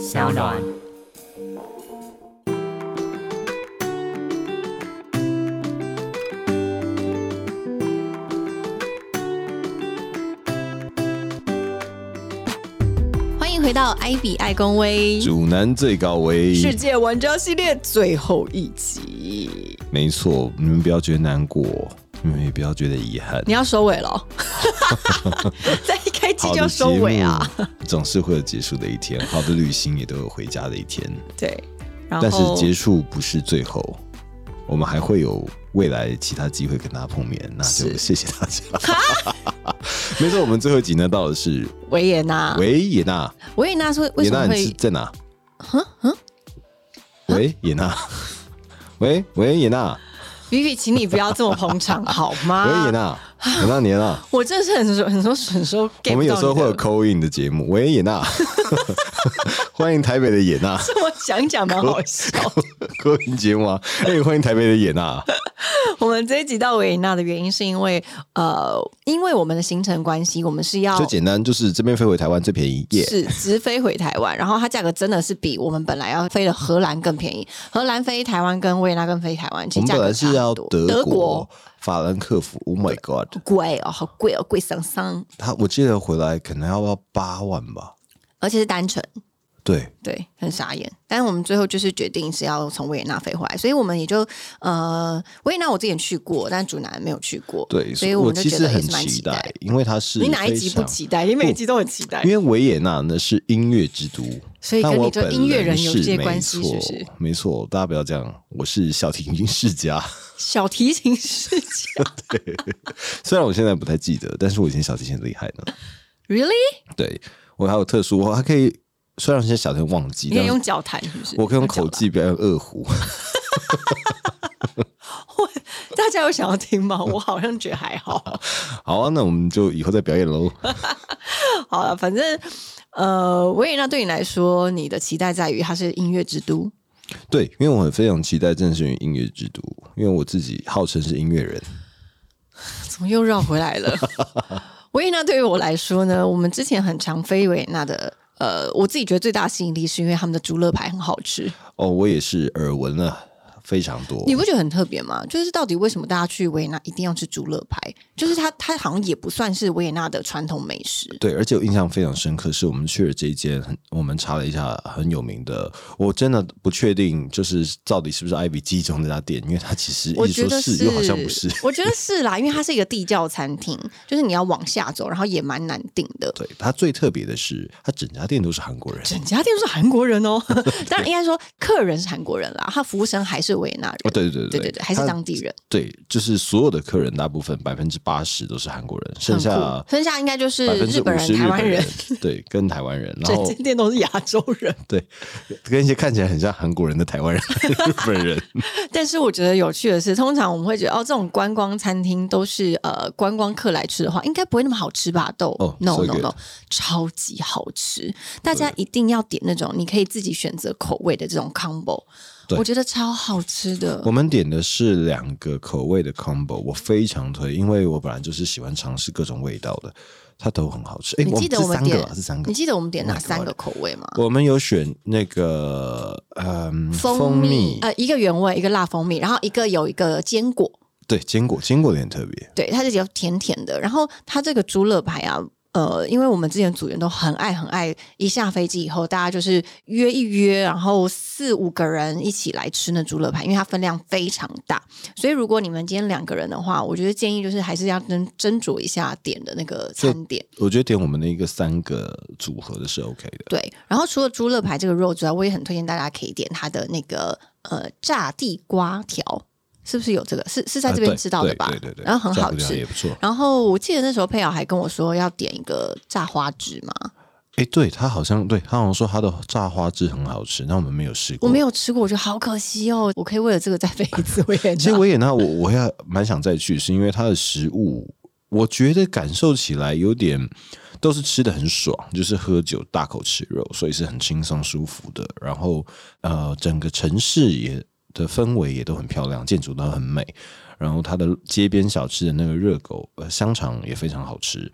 小暖。欢迎回到艾比爱公威主男最高危，世界玩家系列最后一集，没错，你们不要觉得难过，你们也不要觉得遗憾。你要收尾了哦，在一开机就收尾啊！总是会有结束的一天，好的旅行也都有回家的一天，对，但是结束不是最后，我们还会有未来其他机会跟大家碰面，那就是谢谢大家。没错，我们最后一集呢到的是维也纳，维也纳，维也纳是为维也纳什么会你是在哪？维也纳，喂，维也纳，Vivi，请你不要这么捧场好吗？维也纳，维也纳年啊。我真的是很很熟很熟 get 我们有时候会有不到你的扣印的节目，维也纳，欢迎台北的也纳这么讲讲蛮好笑。扣印节目啊，哎、欢迎台北的也纳，我们这一集到维也纳的原因是因为呃，因为我们的行程关系，我们是要最简单就是这边飞回台湾最便宜，耶、是直飞回台湾，然后它价格真的是比我们本来要飞的荷兰更便宜。荷兰飞台湾跟维也纳跟飞台湾，其我们实价格本来是要差不多德德国法兰克福，Oh my God，贵哦，好贵哦，贵桑桑，他我记得回来可能要要八万吧，而且是单程。对，对，很傻眼。但是我们最后就是决定是要从维也纳飞回来，所以我们也就呃，维也纳我之前去过，但主男没有去过，对，所以我就觉得其实很期期待，因为它是你哪一集不期待？你每一集都很期待因。为维也纳呢是音乐之都，所以跟你这但我本音乐人有是些关没系是不是错没错，大家不要这样，我是小提琴世家。小提琴世家 对虽然我现在不太记得，但是我以前小提琴很厉害呢。，really？对我还有特殊，我还可以，虽然现在小提琴忘记，但你可以用脚弹是不是？我可以用口脚技表演二胡。弹。大家有想要听吗？我好像觉得还好。好啊，那我们就以后再表演喽。好了，反正呃，维也纳对你来说，你的期待在于它是音乐之都。对，因为我很非常期待正式于音乐之都，因为我自己号称是音乐人。怎么又绕回来了？维也纳对于我来说呢，我们之前很常飞维也纳的，呃，我自己觉得最大吸引力是因为他们的猪肋排很好吃。哦，我也是耳闻了非常多。你不觉得很特别吗？就是到底为什么大家去维也纳一定要吃猪肋排？就是它，它好像也不算是维也纳的传统美食。对，而且我印象非常深刻，是我们去了这一间很，我们查了一下很有名的，我真的不确定，就是到底是不是 Ivy 记忆中那家店，因为它其实我一直说觉得是，又好像不是。我觉得是啦，因为它是一个地窖餐厅，就是你要往下走，然后也蛮难订的。对，它最特别的是，它整家店都是韩国人。整家店都是韩国人哦，当然应该说客人是韩国人啦，他服务生还是维也纳人。哦，对对对对对对，还是它当地人。对，就是所有的客人大部分百分之八十都是韩国人，剩很下酷剩下应该就是日本人、台湾人，对，跟台湾人，然整后间店都是亚洲人。对，跟一些看起来很像韩国人的台湾人、日本人，但是我觉得有趣的是，通常我们会觉得哦，这种观光餐厅都是呃观光客来吃的话，应该不会那么好吃吧？豆、哦 no no no，超级好吃！大家一定要点那种你可以自己选择口味的这种 combo，对我觉得超好吃的我。们点的是两个口味的 combo，我非常推，因为我本来就是喜欢尝试各种味道的，它都很好吃。哎，你记得我们点是三个你。记得我们点 Oh 哪三个口味吗？我们有选那个嗯蜂蜜，呃，一个原味，一个辣蜂蜜，然后一个有一个坚果，对坚果，坚果有点特别。对，它是有甜甜的。然后它这个猪肋排啊，呃，因为我们之前组员都很爱很爱，一下飞机以后，大家就是约一约，然后四五个人一起来吃那猪肋排，因为它分量非常大。所以如果你们今天两个人的话，我觉得建议就是还是要斟斟酌一下点的那个餐点。我觉得点我们的一个三个组合的是 OK 的。对，然后除了猪肋排这个肉之外，我也很推荐大家可以点它的那个呃炸地瓜条，是不是有这个？是是在啊这边对吃到的吧？对对对对，然后很好吃也。不错。然后我记得那时候佩瑶还跟我说要点一个炸花枝嘛，哎，对他好像对他好像说他的炸花枝很好吃，那我们没有试过。我没有吃过，我觉得好可惜哦。我可以为了这个再飞一次维也纳。其实维也纳我我也蛮想再去，是因为它的食物，我觉得感受起来有点都是吃的很爽，就是喝酒大口吃肉，所以是很轻松舒服的。然后呃，整个城市也的氛围也都很漂亮，建筑都很美。然后它的街边小吃的那个热狗呃香肠也非常好吃。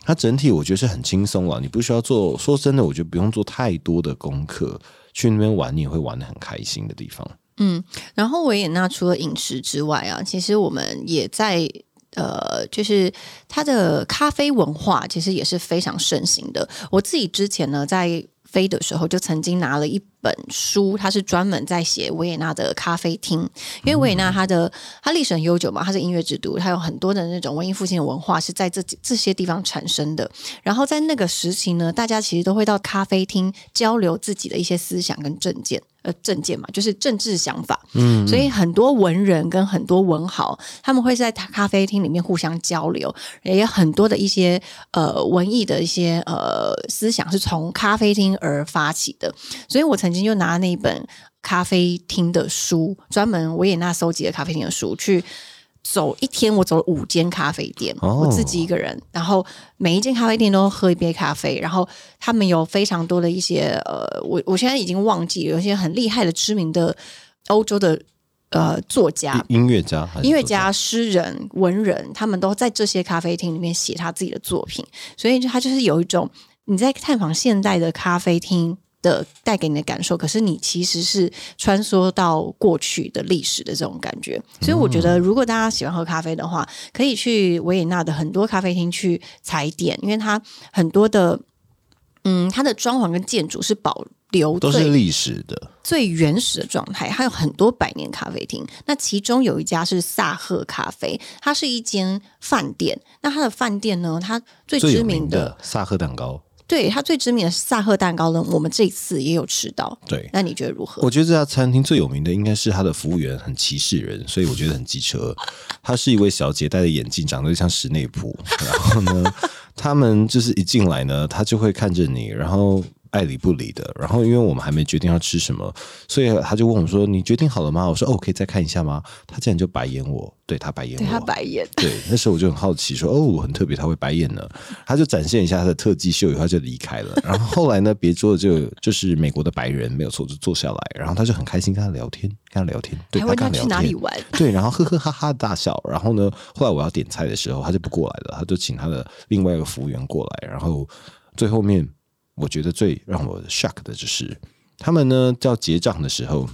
它整体我觉得是很轻松了，你不需要做。说真的，我觉得不用做太多的功课，去那边玩你也会玩的很开心的地方。嗯，然后维也纳除了饮食之外啊，其实我们也在呃，就是它的咖啡文化其实也是非常盛行的。我自己之前呢在飞的时候，就曾经拿了一本书，它是专门在写维也纳的咖啡厅，因为维也纳它的它历史很悠久嘛，它是音乐之都，它有很多的那种文艺复兴的文化是在这这些地方产生的。然后在那个时期呢，大家其实都会到咖啡厅交流自己的一些思想跟政见。呃，政见嘛，就是政治想法，嗯，所以很多文人跟很多文豪，他们会在咖啡厅里面互相交流，也有很多的一些呃文艺的一些呃思想是从咖啡厅而发起的。所以我曾经就拿那一本咖啡厅的书，专门维也纳搜集的咖啡厅的书去。走一天，我走了五间咖啡店，我自己一个人，然后每一间咖啡店都喝一杯咖啡，然后他们有非常多的一些呃，我我现在已经忘记有一些很厉害的知名的欧洲的呃作家、音乐家、音乐家、诗人、文人，他们都在这些咖啡厅里面写他自己的作品，所以就他就是有一种你在探访现代的咖啡厅。的带给你的感受，可是你其实是穿梭到过去的历史的这种感觉，所以我觉得如果大家喜欢喝咖啡的话，可以去维也纳的很多咖啡厅去踩点，因为它很多的，嗯，它的装潢跟建筑是保留都是历史的最原始的状态，还有很多百年咖啡厅。那其中有一家是萨赫咖啡，它是一间饭店。那它的饭店呢，它最知名的萨赫蛋糕。对它最知名的是萨赫蛋糕呢，我们这次也有吃到。对，那你觉得如何？我觉得这家餐厅最有名的应该是它的服务员很歧视人，所以我觉得很机车。她是一位小姐，戴着眼镜，长得像史内普。然后呢，他们就是一进来呢，他就会看着你，然后。爱理不理的，然后因为我们还没决定要吃什么，所以他就问我说：“你决定好了吗？”我说：“哦，可以再看一下吗？”他竟然就白眼我，对他白眼，对他白眼。对，那时候我就很好奇，说：“哦，我很特别，他会白眼呢。”他就展现一下他的特技秀，以后就离开了。然后后来呢，别桌的就就是美国的白人，没有错，就坐下来，然后他就很开心跟他聊天，跟他聊天，对他他去哪里玩？对，然后呵呵哈哈大笑。然后呢，后来我要点菜的时候，他就不过来了，他就请他的另外一个服务员过来，然后最后面。我觉得最让我 shock 的就是，他们呢要结账的时候，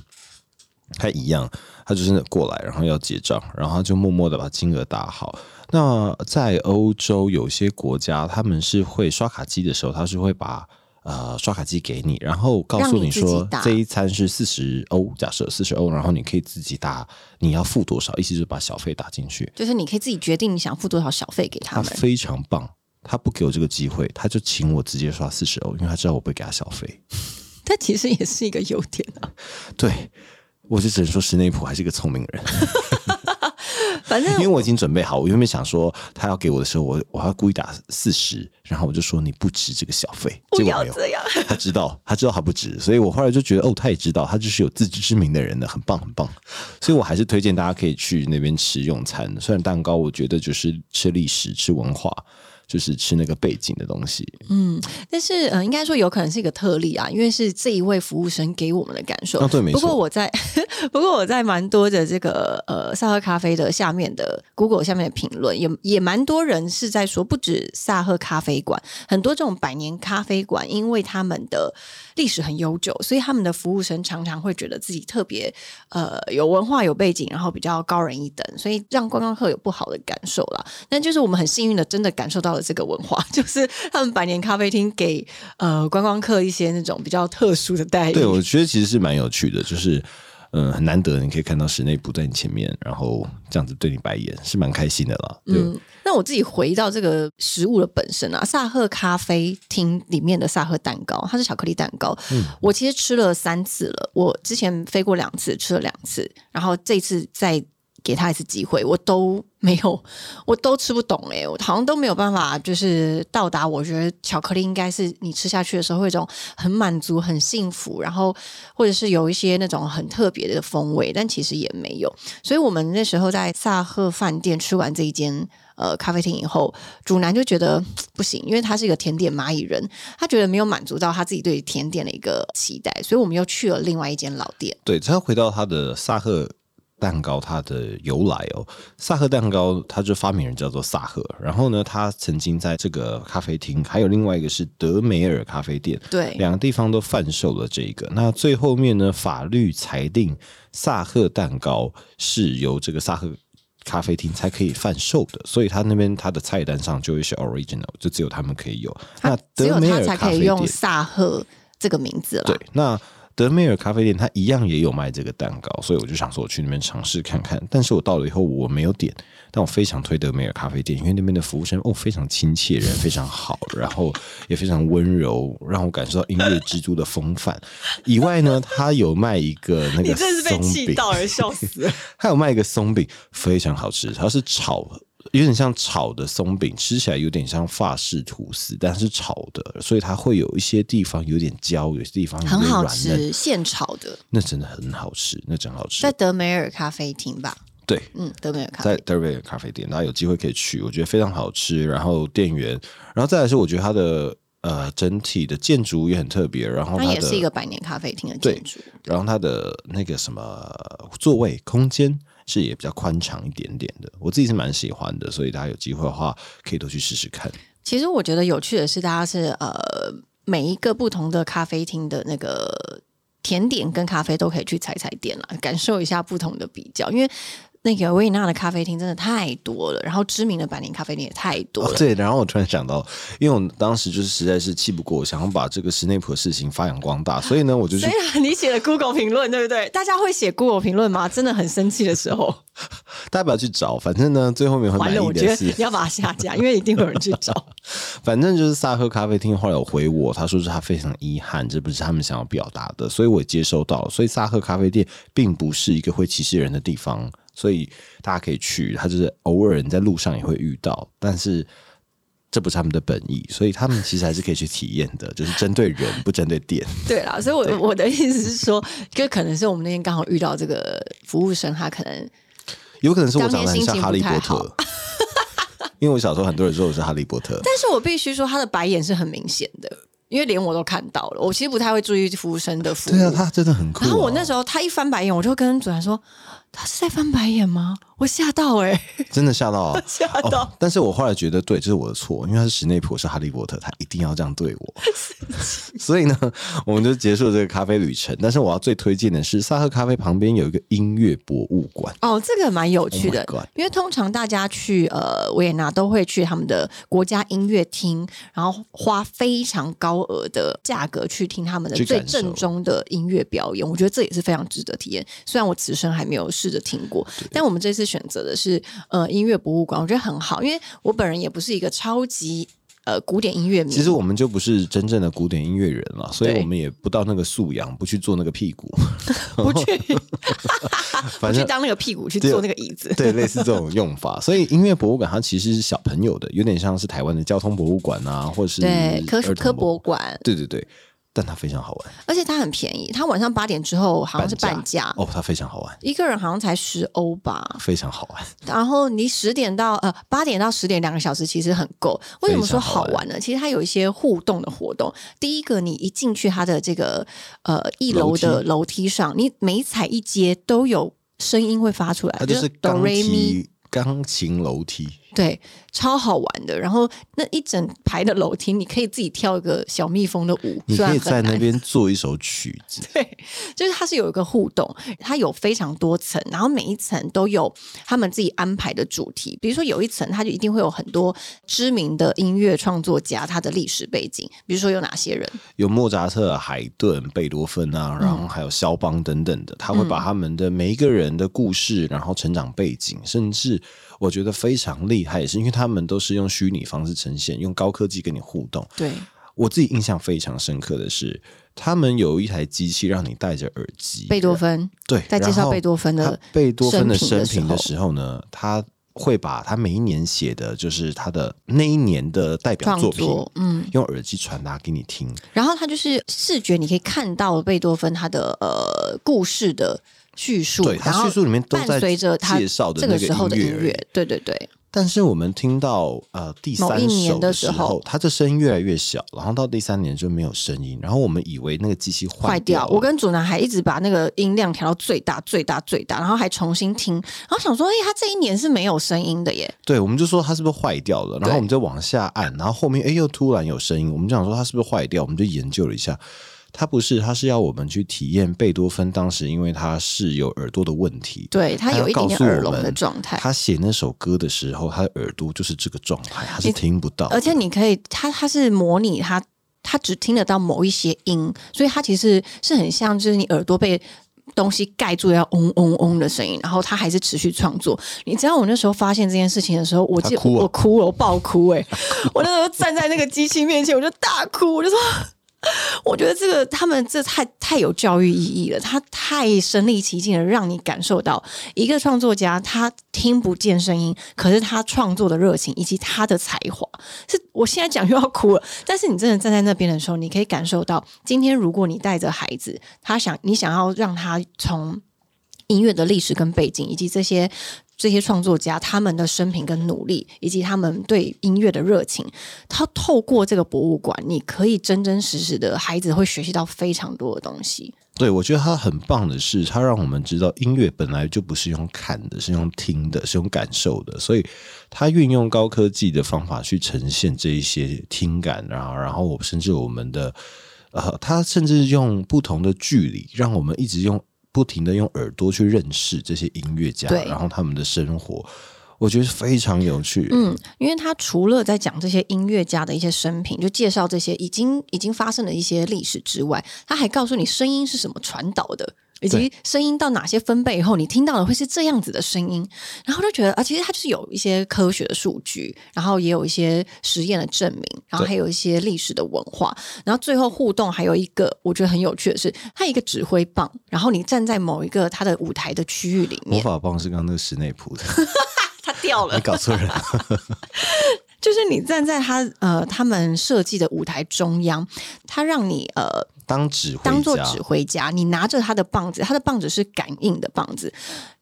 他一样，他就是过来，然后要结账，然后就默默的把金额打好。那在欧洲有些国家，他们是会刷卡机的时候，他是会把呃刷卡机给你，然后告诉你说这一餐是四十欧，假设四十欧，然后你可以自己打你要付多少，意思就是把小费打进去，就是你可以自己决定你想付多少小费给他们，非常棒。他不给我这个机会，他就请我直接刷四十欧，因为他知道我不会给他小费。他其实也是一个优点啊。对，我就只能说史内普还是一个聪明人。反正 因为我已经准备好，我原本想说他要给我的时候，我我要故意打四十，然后我就说你不值这个小费。不要这样。他知道，他知道他不值，所以我后来就觉得哦，他也知道，他就是有自知之明的人的，很棒很棒。所以我还是推荐大家可以去那边吃用餐。虽然蛋糕，我觉得就是吃历史、吃文化。就是吃那个背景的东西，嗯，但是呃，应该说有可能是一个特例啊，因为是这一位服务生给我们的感受。对，没错。不过我在，不过我在蛮多的这个呃萨赫咖啡的下面的 Google 下面的评论，也也蛮多人是在说，不止萨赫咖啡馆，很多这种百年咖啡馆，因为他们的历史很悠久，所以他们的服务生常常会觉得自己特别呃有文化、有背景，然后比较高人一等，所以让观光客有不好的感受啦。但就是我们很幸运的，真的感受到了。这个文化 就是他们百年咖啡厅给呃观光客一些那种比较特殊的待遇。对，我觉得其实是蛮有趣的，就是嗯很难得你可以看到室内不在你前面，然后这样子对你白眼，是蛮开心的啦。嗯，那我自己回到这个食物的本身啊，萨赫咖啡厅里面的萨赫蛋糕，它是巧克力蛋糕。嗯，我其实吃了三次了，我之前飞过两次，吃了两次，然后这次再给他一次机会，我都。没有，我都吃不懂哎，我好像都没有办法，就是到达。我觉得巧克力应该是你吃下去的时候会一种很满足、很幸福，然后或者是有一些那种很特别的风味，但其实也没有。所以我们那时候在萨赫饭店吃完这一间呃咖啡厅以后，主男就觉得不行，因为他是一个甜点蚂蚁人，他觉得没有满足到他自己对甜点的一个期待，所以我们又去了另外一间老店。对，他回到他的萨赫。蛋糕它的由来哦。萨赫蛋糕，它就发明人叫做萨赫，然后呢，他曾经在这个咖啡厅，还有另外一个是德梅尔咖啡店，对，两个地方都贩售了这个。那最后面呢，法律裁定萨赫蛋糕是由这个萨赫咖啡厅才可以贩售的，所以他那边他的菜单上就会是 original，就只有他们可以有。那只有德梅尔他才咖啡店可以用萨赫这个名字了。对，那德梅尔咖啡店它一样也有卖这个蛋糕，所以我就想说我去那边尝试看看。但是我到了以后我没有点，但我非常推德梅尔咖啡店，因为那边的服务生哦非常亲切，人非常好，然后也非常温柔，让我感受到音乐之都的风范。以外呢，它有卖一个那个松饼，而笑死。他有卖一个松饼，非常好吃，它是炒。有点像炒的松饼，吃起来有点像法式吐司，但是炒的，所以它会有一些地方有点焦，有些地方有很好吃，现炒的，那真的很好吃，那真好吃在。德梅尔咖啡厅吧？对，嗯，德美尔咖啡。在德美尔咖啡店，大家有机会可以去，我觉得非常好吃。然后店员，然后再来是我觉得它的呃整体的建筑也很特别，然后它它也是一个百年咖啡厅的建筑，然后它的那个什么座位空间是也比较宽敞一点点的，我自己是蛮喜欢的，所以大家有机会的话可以都去试试看。其实我觉得有趣的是，大家是呃每一个不同的咖啡厅的那个甜点跟咖啡都可以去踩踩点啦，感受一下不同的比较，因为。那个维也纳的咖啡厅真的太多了，然后知名的百年咖啡店也太多了。哦，对，然后我突然想到，因为我当时就是实在是气不过，想要把这个史内普的事情发扬光大，所以呢，我就去虽然你写了 Google 评论，对不对？大家会写 Google 评论吗？真的很生气的时候，大家不要去找，反正呢，最后面会满完了，我觉得意的是你，要把它下架，因为一定会有人去找。反正就是萨赫咖啡厅后来有回我，他说是他非常遗憾，这不是他们想要表达的，所以我也接收到了。所以萨赫咖啡店并不是一个会歧视人的地方，所以大家可以去，他就是偶尔你在路上也会遇到，但是。这不是他们的本意，所以他们其实还是可以去体验的，就是针对人，不针对店。对啦，所以我我的意思是说，就可能是我们那天刚好遇到这个服务生，他可能有可能是我长得很像哈利波特，因为我小时候很多人说我是哈利波特。但是我必须说，他的白眼是很明显的，因为连我都看到了。我其实不太会注意服务生的服务。对啊，他真的很酷、啊。然后我那时候他一翻白眼，我就跟主人说：“他是在翻白眼吗？”我吓到哎、真的吓到啊！吓到。哦，但是我后来觉得，对，这是我的错，因为他是史内普，是哈利波特，他一定要这样对我。所以呢，我们就结束了这个咖啡旅程。但是我要最推荐的是萨赫咖啡旁边有一个音乐博物馆。哦，这个蛮有趣的 Oh 因为通常大家去呃维也纳都会去他们的国家音乐厅，然后花非常高额的价格去听他们的最正宗的音乐表演。我觉得这也是非常值得体验。虽然我此生还没有试着听过，但我们这次选择的是呃音乐博物馆，我觉得很好，因为我本人也不是一个超级呃古典音乐迷。其实我们就不是真正的古典音乐人了，所以我们也不到那个素养，不去做那个屁股。不去，反正不去当那个屁股去对坐那个椅子。对，类似这种用法。所以音乐博物馆它其实是小朋友的，有点像是台湾的交通博物馆啊，或者是对，科科博物馆，对对对，但它非常好玩，而且它很便宜，它晚上八点之后好像是半价，哦，它非常好玩，一个人好像才十欧吧。非常好玩。然后你十点到呃八点到十点两个小时其实很够。为什么说好玩呢？其实它有一些互动的活动。第一个，你一进去它的这个呃一楼的楼梯上，你每踩一阶都有声音会发出来，它就是哆钢瑞咪，琴钢琴楼梯，对，超好玩的。然后那一整排的楼梯，你可以自己跳一个小蜜蜂的舞，你可以在那边做一首曲子。对，就是它是有一个互动，它有非常多层，然后每一层都有他们自己安排的主题。比如说有一层，它就一定会有很多知名的音乐创作家，他的历史背景，比如说有哪些人，有莫扎特、海顿、贝多芬啊，然后还有肖邦等等的，他会把他们的每一个人的故事，然后成长背景，甚至我觉得非常厉害，也是因为他们都是用虚拟方式呈现，用高科技跟你互动。对，我自己印象非常深刻的是，他们有一台机器让你戴着耳机，贝多芬对，在介绍贝多芬的他贝多芬的生生平的时候平的时候呢，他会把他每一年写的就是他的那一年的代表作品，作，嗯，用耳机传达给你听。然后他就是视觉，你可以看到贝多芬他的呃故事的叙述，对，他叙述里面都在伴随着他介绍的这那个个时候的音音乐而已乐，对对对，但是我们听到呃第三某一年首的时时候候，它这声音越来越小，然后到第三年就没有声音，然后我们以为那个机器坏掉。掉，我跟主男还一直把那个音量调到最大、最大、最大，然后还重新听，然后想说，哎、他这一年是没有声音的耶。对，我们就说它是不是坏掉了，然后我们就往下按，然后后面哎又突然有声音，我们就想说它是不是坏掉，我们就研究了一下。它不是，他是要我们去体验贝多芬当时，因为他是有耳朵的问题，对他有一点点耳聋的状态，他写那首歌的时候，他的耳朵就是这个状态，他是听不到。而且你可以，他他是模拟他，他只听得到某一些音，所以他其实是很像，就是你耳朵被东西盖住要嗡嗡嗡的声音，然后他还是持续创作。你知道我那时候发现这件事情的时候，我记他哭了我哭了，我爆哭哎、我那时候站在那个机器面前，我就大哭，我就说。我觉得这个他们这太太有教育意义了，他太身临其境的让你感受到一个创作家他听不见声音，可是他创作的热情以及他的才华，是我现在讲又要哭了。但是你真的站在那边的时候，你可以感受到，今天如果你带着孩子，他想你想要让他从音乐的历史跟背景，以及这些这些创作家他们的生平跟努力，以及他们对音乐的热情，他透过这个博物馆，你可以真真实实的孩子会学习到非常多的东西。对，我觉得他很棒的是，他让我们知道音乐本来就不是用看的，是用听的，是用感受的，所以他运用高科技的方法去呈现这一些听感啊，然后我甚至我们的呃，他甚至用不同的距离，让我们一直用不停的用耳朵去认识这些音乐家，对然后他们的生活，我觉得非常有趣。嗯，因为他除了在讲这些音乐家的一些生平，就介绍这些已经已经发生的一些历史之外，他还告诉你声音是什么传导的。以及声音到哪些分贝以后，你听到的会是这样子的声音，然后就觉得啊，其实它就是有一些科学的数据，然后也有一些实验的证明，然后还有一些历史的文化，然后最后互动还有一个我觉得很有趣的是，它一个指挥棒，然后你站在某一个它的舞台的区域里面，魔法棒是刚刚那个史内普的，它掉了。你，搞错人了。就是你站在他呃他们设计的舞台中央，他让你呃当指挥家当做指挥家，你拿着他的棒子，他的棒子是感应的棒子，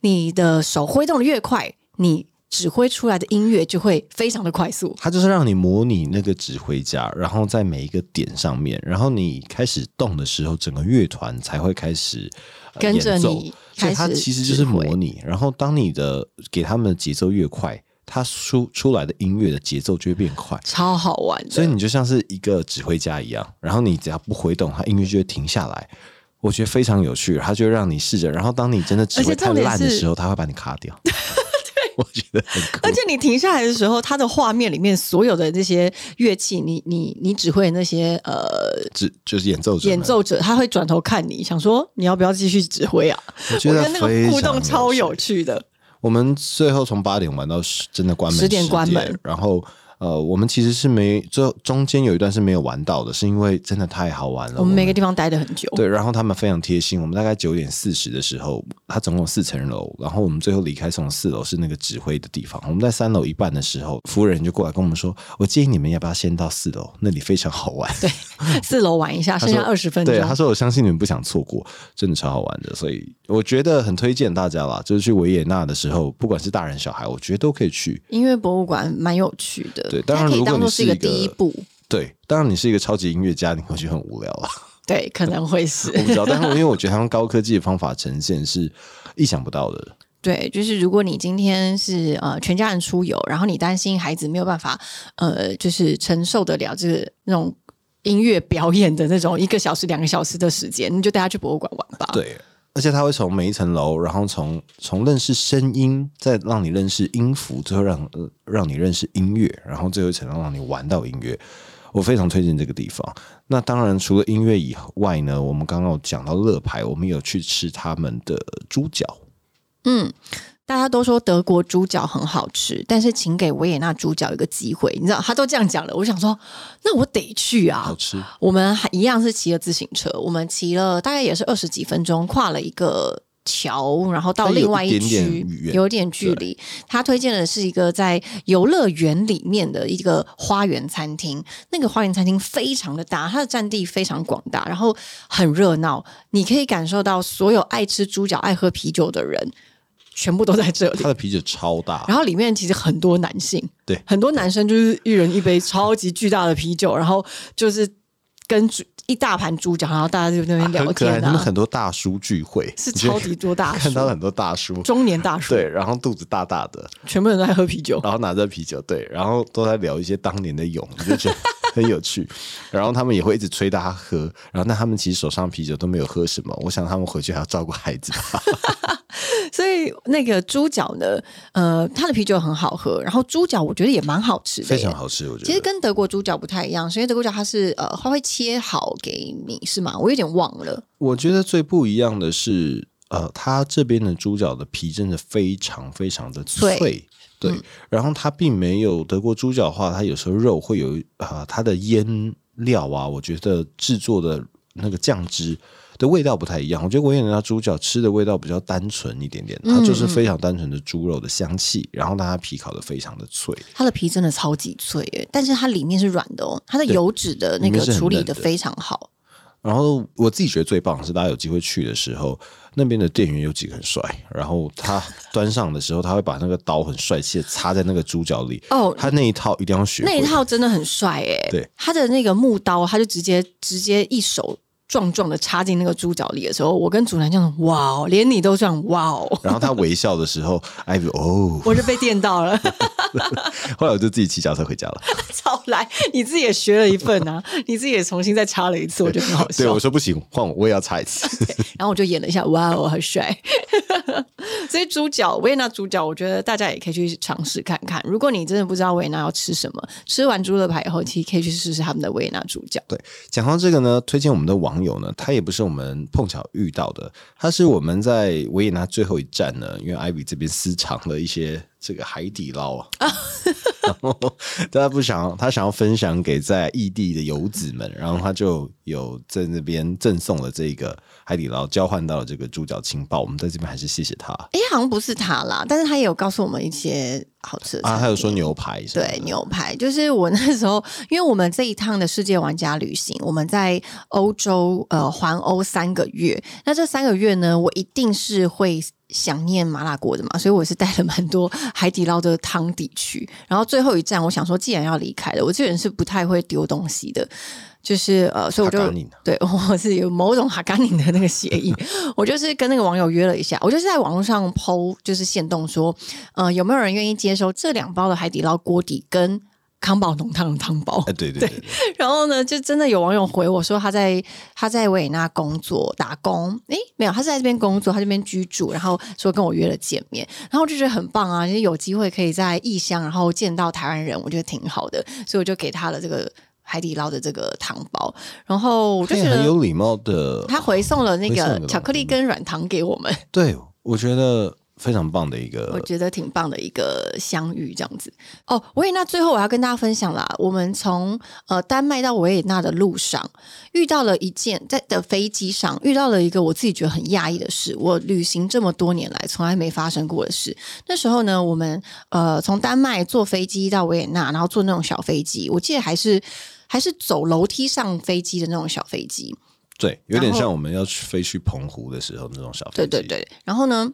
你的手挥动的越快，你指挥出来的音乐就会非常的快速。它就是让你模拟那个指挥家，然后在每一个点上面，然后你开始动的时候，整个乐团才会开始、呃跟着你所以它其实就是模拟。然后当你的给他们的节奏越快，它出出来的音乐的节奏就会变快。超好玩的，所以你就像是一个指挥家一样，然后你只要不挥动，它音乐就会停下来。我觉得非常有趣，它就会让你试着，然后当你真的指挥太烂的时候，它会把你卡掉。对，我觉得很酷。而且你停下来的时候，它的画面里面所有的这些乐器，你你你指挥那些呃指就是演奏者，演奏者，他会转头看你，想说你要不要继续指挥啊？我觉得那个互动超有。趣的。我们最后从八点玩到十，真的关门10点关门。然后呃，我们其实是没最后中间有一段是没有玩到的，是因为真的太好玩了。我们每个地方待的很久，对，然后他们非常贴心。我们大概九点四十的时候，它总共四层楼，然后我们最后离开从四楼是那个指挥的地方。我们在三楼一半的时候，服务人就过来跟我们说：“我建议你们要不要先到四楼，那里非常好玩。”对，四楼玩一下，剩下二十分钟对，。他说：“我相信你们不想错过，真的超好玩的。”所以我觉得很推荐大家啦，就是去维也纳的时候，不管是大人小孩，我觉得都可以去。音乐博物馆蛮有趣的，对当然如果你是一个是一个第一步，对，当然你是一个超级音乐家，你会觉得很无聊啊。对，可能会是我不知道，但是因为我觉得他用高科技的方法呈现是意想不到的。对，就是如果你今天是呃全家人出游，然后你担心孩子没有办法呃，就是承受得了这个那种音乐表演的那种一个小时、两个小时的时间，你就带他去博物馆玩吧。对，而且他会从每一层楼，然后从从认识声音，再让你认识音符，最后让、让你认识音乐，然后最后一层让你玩到音乐。我非常推荐这个地方。那当然，除了音乐以外呢，我们刚刚有讲到乐牌，我们有去吃他们的猪脚。嗯，大家都说德国猪脚很好吃，但是请给维也纳猪脚一个机会。你知道，他都这样讲了，我想说，那我得去啊好。吃，我们还一样是骑了自行车，我们骑了大概也是二十几分钟，跨了一个桥，然后到另外一区有点距离。他推荐的是一个在游乐园里面的一个花园餐厅，那个花园餐厅非常的大，它的占地非常广大，然后很热闹，你可以感受到所有爱吃猪脚、爱喝啤酒的人。全部都在这里。他。的啤酒超大，然后里面其实很多男性，对。很多男生就是一人一杯超级巨大的啤酒，然后就是跟猪一大盘猪脚，然后大家就在那边聊。天啊。他们很，多大叔聚会，是超级多大叔，看到很多大叔，中年大叔，对，然后肚子大大的，全部人都在喝啤酒。然后拿着啤酒，对，然后都在聊一些当年的勇，你就觉得很有趣。然后他们也会一直催大家喝，然后那他们其实手上啤酒都没有喝什么，我想他们回去还要照顾孩子吧。所以那个猪脚呢，呃，它的啤酒很好喝，然后猪脚我觉得也蛮好吃的，非常。好吃，我觉得。其实跟德国猪脚不太一样，是因为德国脚它是呃，它会切好给你，是吗？我有点忘了。我觉得最不一样的是，呃，它这边的猪脚的皮真的非常非常的脆，脆对，然后它并没有德国猪脚的话，它有时候肉会有呃它的腌料啊，我觉得制作的那个酱汁。的味道不太一样，我觉得维也纳猪脚吃的味道比较单纯一点点，它就是非常单纯的猪肉的香气，然后但它皮烤的非常的脆，它的皮真的超级脆耶，但是它里面是软的哦，它的油脂的那个处理的非常好。然后我自己觉得最棒的是，大家有机会去的时候，那边的店员有几个很帅，然后他端上的时候，他会把那个刀很帅气的插在那个猪脚里。哦他那一套一定要学。那一套真的很帅哎，对，他的那个木刀，他就直接直接一手壮壮的插进那个猪脚里的时候，我跟主男这样，哇哦，连你都这样，哇哦，然后他微笑的时候，艾比哦，我就被电到了。后来我就自己骑脚车回家了。超来，你自己也学了一份啊，你自己也重新再插了一次，我觉得很好笑对，我。说不行，换我，我也要插一次。然后我就演了一下，哇哦，好帅。所以猪脚，维也纳猪脚，我觉得大家也可以去尝试看看。如果你真的不知道维也纳要吃什么，吃完猪肋排以后，其实可以去试试他们的维也纳猪脚。对，讲到这个呢，推荐我们的网友呢，他也不是我们碰巧遇到的，他是我们在维也纳最后一站呢，因为艾比这边私藏了一些这个海底捞啊，然后他不想他想要分享给在异地的游子们，然后他就有在那边赠送了这个海底捞，交换到了这个猪脚情报，我们在这边还是谢谢他哎，好像不是他啦，但是他也有告诉我们一些好吃的啊，餐点还有说牛排对牛排，就是我那时候，因为我们这一趟的世界玩家旅行，我们在欧洲呃环欧三个月，那这三个月呢，我一定是会想念麻辣锅的嘛，所以我是带了蛮多海底捞的汤底去。然后最后一站，我想说，既然要离开了，我这个人是不太会丢东西的。就是呃，所以我就对 我是有某种哈甘宁的那个协议，我就是跟那个网友约了一下，我就是在网络上 PO 就是限动说，呃，有没有人愿意接收这两包的海底捞锅底跟康宝浓汤的汤包？哎，对 对对对，然后呢，就真的有网友回我说他在他在维也纳工作打工，诶，没有，他是在这边工作，他这边居住，然后说跟我约了见面，然后我就觉得很棒啊，就是有机会可以在异乡，然后见到台湾人，我觉得挺好的，所以我就给他了这个海底捞的这个糖包，然后我就觉得很有礼貌的，他回送了那个巧克力跟软糖给我们，对我觉得非常棒的一个我觉得挺棒的一个相遇，这样子。哦，维也纳最后我要跟大家分享啦，我们从呃丹麦到维也纳的路上遇到了一件在的飞机上遇到了一个我自己觉得很讶异的事，我旅行这么多年来从来没发生过的事。那时候呢，我们呃从丹麦坐飞机到维也纳，然后坐那种小飞机，我记得还是还是走楼梯上飞机的那种小飞机。对，有点像我们要去飞去澎湖的时候那种小飞机。对对对，然后呢？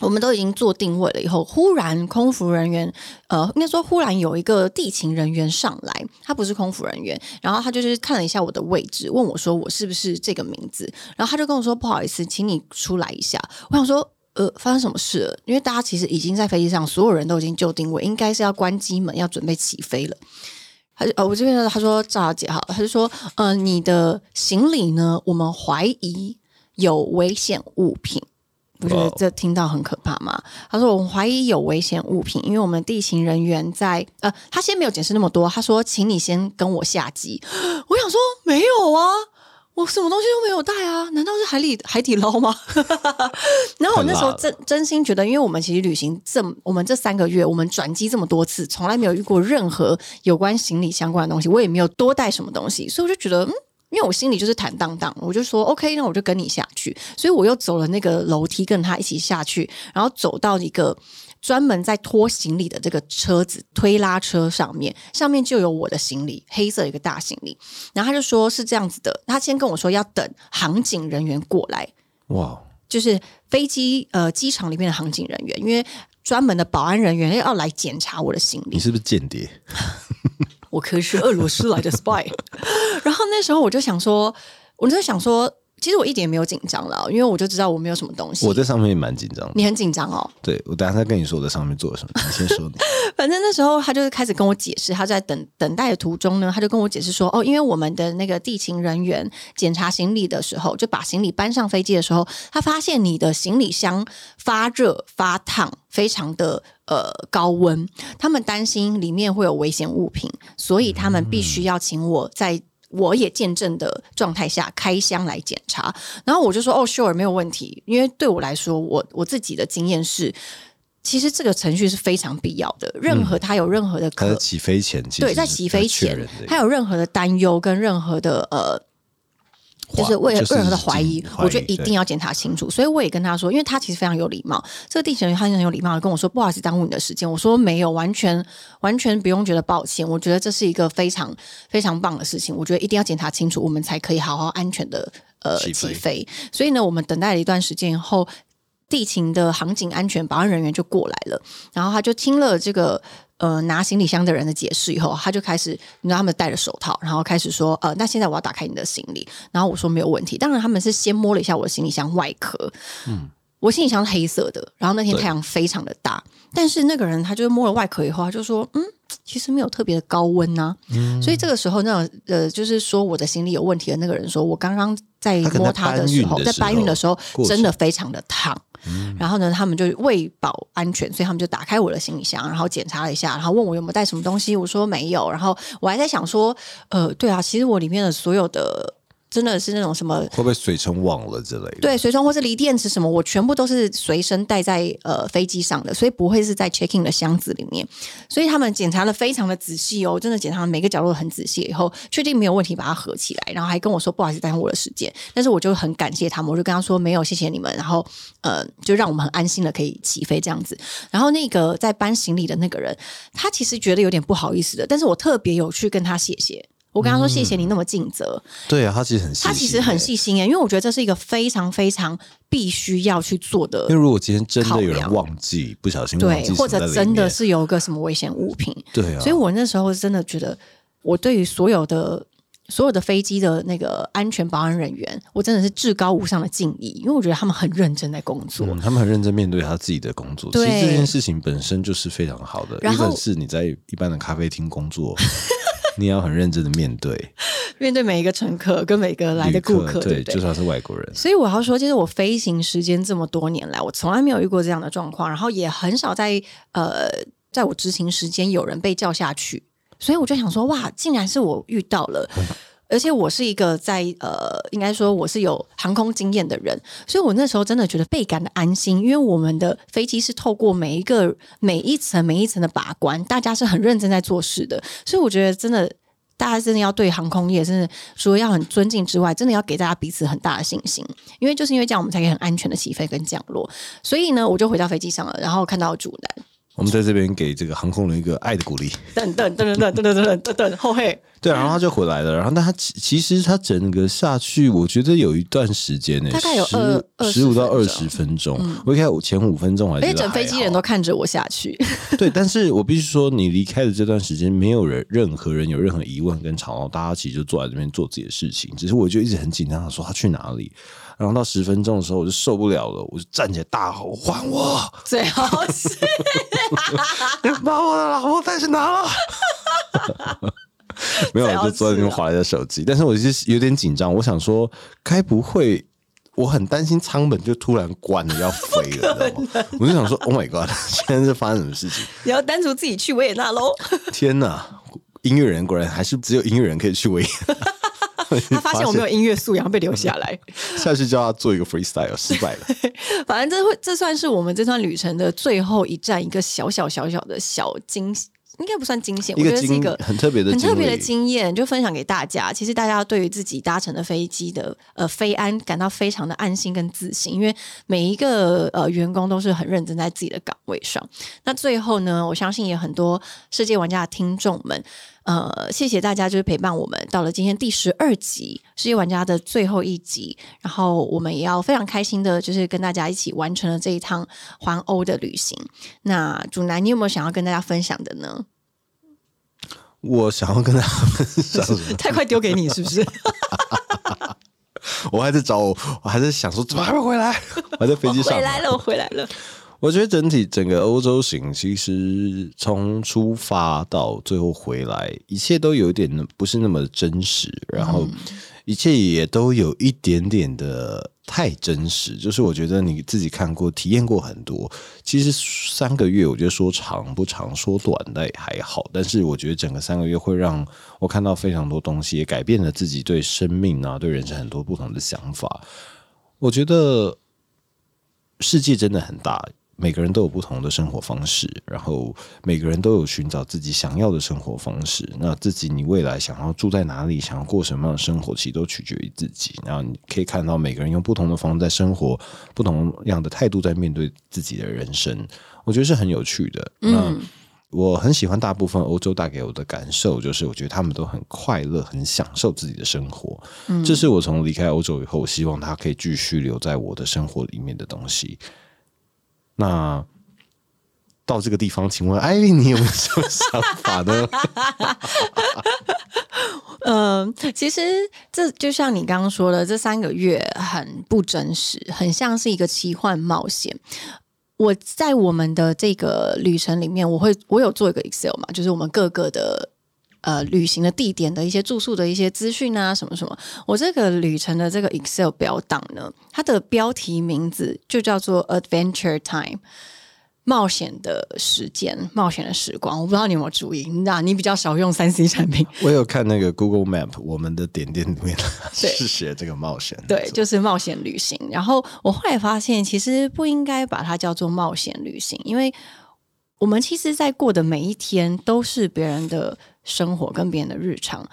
我们都已经做定位了，以后忽然空服人员，呃，应该说忽然有一个地勤人员上来，他不是空服人员，然后他就是看了一下我的位置，问我说我是不是这个名字，然后他就跟我说不好意思，请你出来一下。我想说。呃，发生什么事了？因为大家其实已经在飞机上，所有人都已经就定位，应该是要关机门，要准备起飞了。他就呃，我这边呢他说赵小姐好，他就说，呃，你的行李呢，我们怀疑有危险物品。我觉得哇哦这听到很可怕吗？他说我们怀疑有危险物品，因为我们地勤人员在呃，他先没有解释那么多，他说请你先跟我下机。我想说没有啊，我什么东西都没有带啊，难道是海里海底捞吗？然后我那时候真真心觉得，因为我们其实旅行这我们这三个月，我们转机这么多次，从来没有遇过任何有关行李相关的东西，我也没有多带什么东西，所以我就觉得嗯。因为我心里就是坦荡荡，我就说 OK，那我就跟你下去。所以我又走了那个楼梯，跟他一起下去，然后走到一个专门在拖行李的这个车子推拉车上面，上面就有我的行李，黑色一个大行李。然后他就说是这样子的，他先跟我说要等航警人员过来，哇，就是飞机呃机场里面的航警人员，因为专门的保安人员要来检查我的行李你。是不是间谍？我可是俄罗斯来的 spy。然后那时候我就想说，我就想说，其实我一点也没有紧张了，因为我就知道我没有什么东西。我在上面也蛮紧张的。你很紧张哦，对我等下再跟你说我在上面做了什么，你先说你。反正那时候他就是开始跟我解释，他在等等待的途中呢，他就跟我解释说，哦，因为我们的那个地勤人员检查行李的时候，就把行李搬上飞机的时候，他发现你的行李箱发热发烫，非常的呃高温，他们担心里面会有危险物品，所以他们必须要请我在。我也见证的状态下开箱来检查，然后我就说哦，sure 没有问题，因为对我来说，我我自己的经验是，其实这个程序是非常必要的。任何他有任何的可起飞前，对，在起飞前他有任何的担忧跟任何的呃。就是为了就是任何的怀疑，我觉得一定要检查清楚。所以我也跟他说，因为他其实非常有礼貌，这个地勤人员他很有礼貌的跟我说：“不好意思，耽误你的时间。”我说：“没有，完全完全不用觉得抱歉。我觉得这是一个非常非常棒的事情。我觉得一定要检查清楚，我们才可以好好安全的呃起飞起飞。所以呢，我们等待了一段时间以后，地勤的航警安全保安人员就过来了，然后他就听了这个呃拿行李箱的人的解释以后，他就开始，你知道他们戴着手套，然后开始说呃，那现在我要打开你的行李，然后我说没有问题。当然他们是先摸了一下我的行李箱外壳，嗯。我行李箱是黑色的，然后那天太阳非常的大，但是那个人他就是摸了外壳以后，他就说，嗯，其实没有特别的高温呐、嗯所以这个时候，那种呃，就是说我的行李有问题的那个人说，我刚刚在摸它的时候，在在搬运的时候真的非常的烫。然后呢，他们就为保安全，所以他们就打开我的行李箱，然后检查了一下，然后问我有没有带什么东西。我说没有。然后我还在想说，呃，对啊，其实我里面的所有的真的是那种什么会不会水成网了之类的？对，水冲或是锂电池什么，我全部都是随身带在呃飞机上的，所以不会是在 checking 的箱子里面。所以他们检查的非常的仔细哦，真的检查每个角落很仔细，以后确定没有问题，把它合起来，然后还跟我说不好意思耽误我的时间，但是我就很感谢他们，我就跟他说没有，谢谢你们，然后呃，就让我们很安心的可以起飞这样子。然后那个在搬行李的那个人，他其实觉得有点不好意思的，但是我特别有去跟他谢谢。我跟他说：“谢谢你那么尽责。对啊，他其实很细心他其实很欸细心耶，因为我觉得这是一个非常非常必须要去做的因为，如果今天真的有人忘记，不小心忘对，或者真的是是有一个什么危险物品，对啊，所以我那时候真的觉得，我对于所有的所有的飞机的那个安全保安人员，我真的是至高无上的敬意，因为我觉得他们很认真在工作。嗯，他们很认真面对他自己的工作。其对实这件事情本身就是非常好的。然后是你在一般的咖啡厅工作 你也要很认真的面对面对每一个乘客跟每个来的顾客，对，对不对就？算是外国人，所以我要说，其实我飞行时间这么多年来，我从来没有遇过这样的状况，然后也很少在呃，在我执勤时间有人被叫下去，所以我就想说，哇，竟然是我遇到了。而且我是一个在呃，应该说我是有航空经验的人，所以我那时候真的觉得倍感的安心，因为我们的飞机是透过每一个每一层每一层的把关，大家是很认真在做事的，所以我觉得真的大家真的要对航空业真的除了要很尊敬之外，真的要给大家彼此很大的信心，因为就是因为这样，我们才可以很安全的起飞跟降落。所以呢，我就回到飞机上了，然后看到主男，我们在这边给这个航空人一个爱的鼓励。噔噔噔噔噔噔噔噔噔，后黑。对，然后他就回来了。然后，但他其其实他整个下去，我觉得有一段时间呢，大概有十二十五到二十分钟。我一开始前五分钟还而且觉得整飞机人都看着我下去，对，但是我必须说，你离开的这段时间，没有人任何人有任何疑问跟吵闹，大家其实就坐在这边做自己的事情。只是我就一直很紧张，想说他去哪里。然后到十分钟的时候，我就受不了了，我就站起来大吼：“还我！最好是 把我的老婆带去拿了？” 没有，我就坐在那边划了一下手机，但是我就是有点紧张，我想说，该不会我很担心舱门就突然关了要飞了，你知道吗？我就想说，Oh my god，现在是发生什么事情？你要单独自己去维也纳喽。天哪！音乐人果然还是只有音乐人可以去维也纳。他发现我没有音乐素养，被留下来。下去叫他做一个 freestyle，失败了。反正这会这算是我们这段旅程的最后一站，一个小小小小的小惊喜，应该不算惊险，我觉得是一个很特别的很特别的经验，就分享给大家。其实大家对于自己搭乘的飞机的呃飞安感到非常的安心跟自信，因为每一个呃员工都是很认真在自己的岗位上。那最后呢，我相信也很多世界玩家的听众们。呃，谢谢大家就是陪伴我们到了今天第十二集世界玩家的最后一集，然后我们也要非常开心的，就是跟大家一起完成了这一趟环欧的旅行。那主男，你有没有想要跟大家分享的呢？我想要跟大家分享？太快丢给你是不是？我还在找我，我还在想说怎么还没回来？我还在飞机上。回来了，我回来了。我觉得整体整个欧洲行，其实从出发到最后回来，一切都有一点不是那么真实，然后一切也都有一点点的太真实。就是我觉得你自己看过、体验过很多，其实三个月，我觉得说长不长，说短那也还好。但是我觉得整个三个月会让我看到非常多东西，也改变了自己对生命啊、对人生很多不同的想法。我觉得世界真的很大。每个人都有不同的生活方式，然后每个人都有寻找自己想要的生活方式。那自己你未来想要住在哪里，想要过什么样的生活，其实都取决于自己。然后你可以看到每个人用不同的方式在生活，不同样的态度在面对自己的人生，我觉得是很有趣的。那我很喜欢大部分欧洲带给我的感受，就是我觉得他们都很快乐，很享受自己的生活。这是我从离开欧洲以后，我希望他可以继续留在我的生活里面的东西。那到这个地方，请问艾丽，你有没有什么想法呢？嗯，其实这就像你刚刚说的，这三个月很不真实，很像是一个奇幻冒险。我在我们的这个旅程里面，我会我有做一个 Excel 嘛，就是我们各个的呃旅行的地点的一些住宿的一些资讯啊，什么什么。我这个旅程的这个 Excel 表档呢，它的标题名字就叫做 Adventure Time。冒险的时间，冒险的时光，我不知道你有没有注意，那你比较少用三 C 产品。我有看那个 Google Map，我们的点点里面 是写这个冒险，对，就是冒险旅行。然后我后来发现，其实不应该把它叫做冒险旅行，因为我们其实，在过的每一天都是别人的生活跟别人的日常，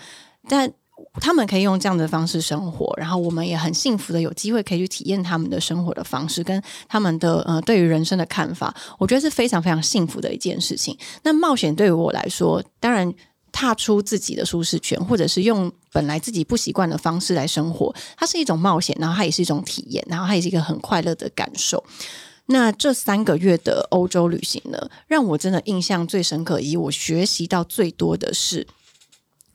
但。他们可以用这样的方式生活，然后我们也很幸福的有机会可以去体验他们的生活的方式跟他们的呃对于人生的看法，我觉得是非常非常幸福的一件事情。那冒险对于我来说，当然踏出自己的舒适圈，或者是用本来自己不习惯的方式来生活，它是一种冒险，然后它也是一种体验，然后它也是一个很快乐的感受。那这三个月的欧洲旅行呢，让我真的印象最深刻，以我学习到最多的是。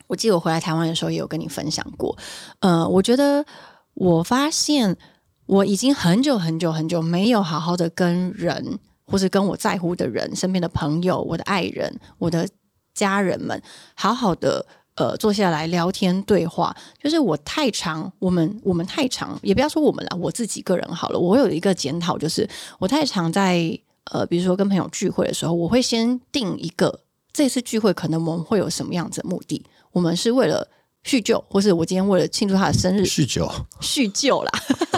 我记得我回来台湾的时候也有跟你分享过，呃，我觉得我发现我已经很久很久很久没有好好的跟人，或是跟我在乎的人、身边的朋友、我的爱人、我的家人们，好好的呃坐下来聊天对话。就是我太长，我们我们太长，也不要说我们了，我自己个人好了。我有一个检讨，就是我太常在呃，比如说跟朋友聚会的时候，我会先定一个这次聚会可能我们会有什么样子的目的。我们是为了叙旧，或是我今天为了庆祝他的生日叙旧，叙旧啦，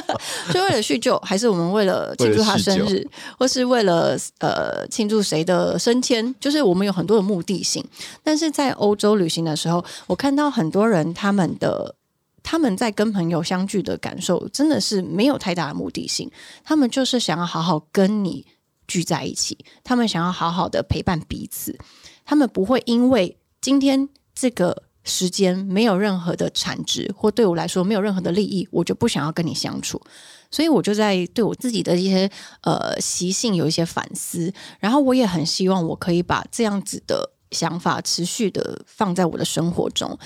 就为了叙旧，还是我们为了庆祝他生日，或是为了呃庆祝谁的升迁？就是我们有很多的目的性。但是在欧洲旅行的时候，我看到很多人他们的他们在跟朋友相聚的感受，真的是没有太大的目的性。他们就是想要好好跟你聚在一起，他们想要好好的陪伴彼此，他们不会因为今天。这个时间没有任何的产值，或对我来说没有任何的利益，我就不想要跟你相处。所以我就在对我自己的一些呃习性有一些反思，然后我也很希望我可以把这样子的想法持续的放在我的生活中。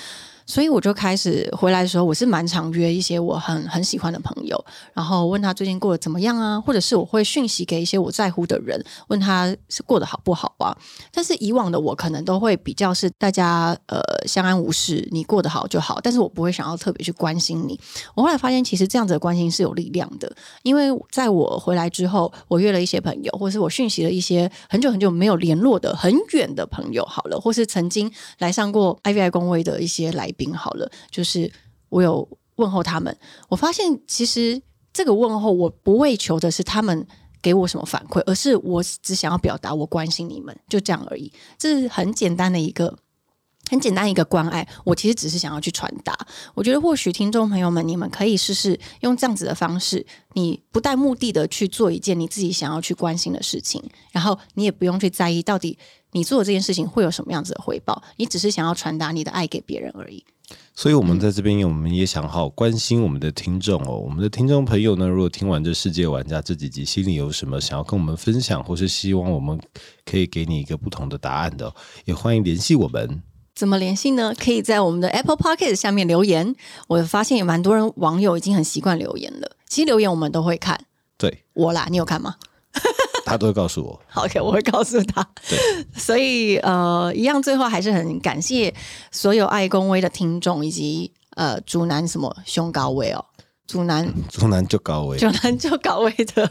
所以我就开始回来的时候，我是蛮常约一些我很很喜欢的朋友，然后问他最近过得怎么样啊，或者是我会讯息给一些我在乎的人，问他是过得好不好啊。但是以往的我可能都会比较是大家呃相安无事，你过得好就好，但是我不会想要特别去关心你。我后来发现，其实这样子的关心是有力量的，因为在我回来之后，我约了一些朋友，或是我讯息了一些很久很久没有联络的很远的朋友，好了，或是曾经来上过 IVI 公会的一些来。宾好了，就是我有问候他们，我发现其实这个问候我不为求的是他们给我什么反馈，而是我只想要表达我关心你们，就这样而已。这是很简单的一个很简单一个关爱，我其实只是想要去传达。我觉得或许听众朋友们，你们可以试试用这样子的方式，你不带目的的去做一件你自己想要去关心的事情，然后你也不用去在意到底你做的这件事情会有什么样子的回报，你只是想要传达你的爱给别人而已。所以，我们在这边，我们也想好关心我们的听众哦。我们的听众朋友呢，如果听完这世界玩家这几集，心里有什么想要跟我们分享，或是希望我们可以给你一个不同的答案的，也欢迎联系我们。怎么联系呢？可以在我们的 Apple Podcast 下面留言。我发现有蛮多人网友已经很习惯留言了。其实留言我们都会看。对，我啦，你有看吗？他都会告诉我。OK，我会告诉他。对，所以呃，一样，最后还是很感谢所有爱公威的听众，以及呃，主男什么胸高威哦，主男 主男就高威，主男就高威的。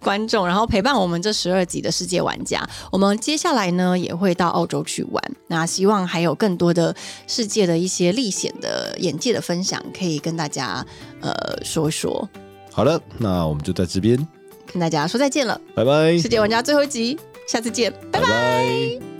观众，然后陪伴我们这十二集的世界玩家。我们接下来呢也会到澳洲去玩，那希望还有更多的世界的一些历险的眼界的分享，可以跟大家呃说说。好了，那我们就在这边跟大家说再见了，拜拜。世界玩家最后一集，下次见，拜拜。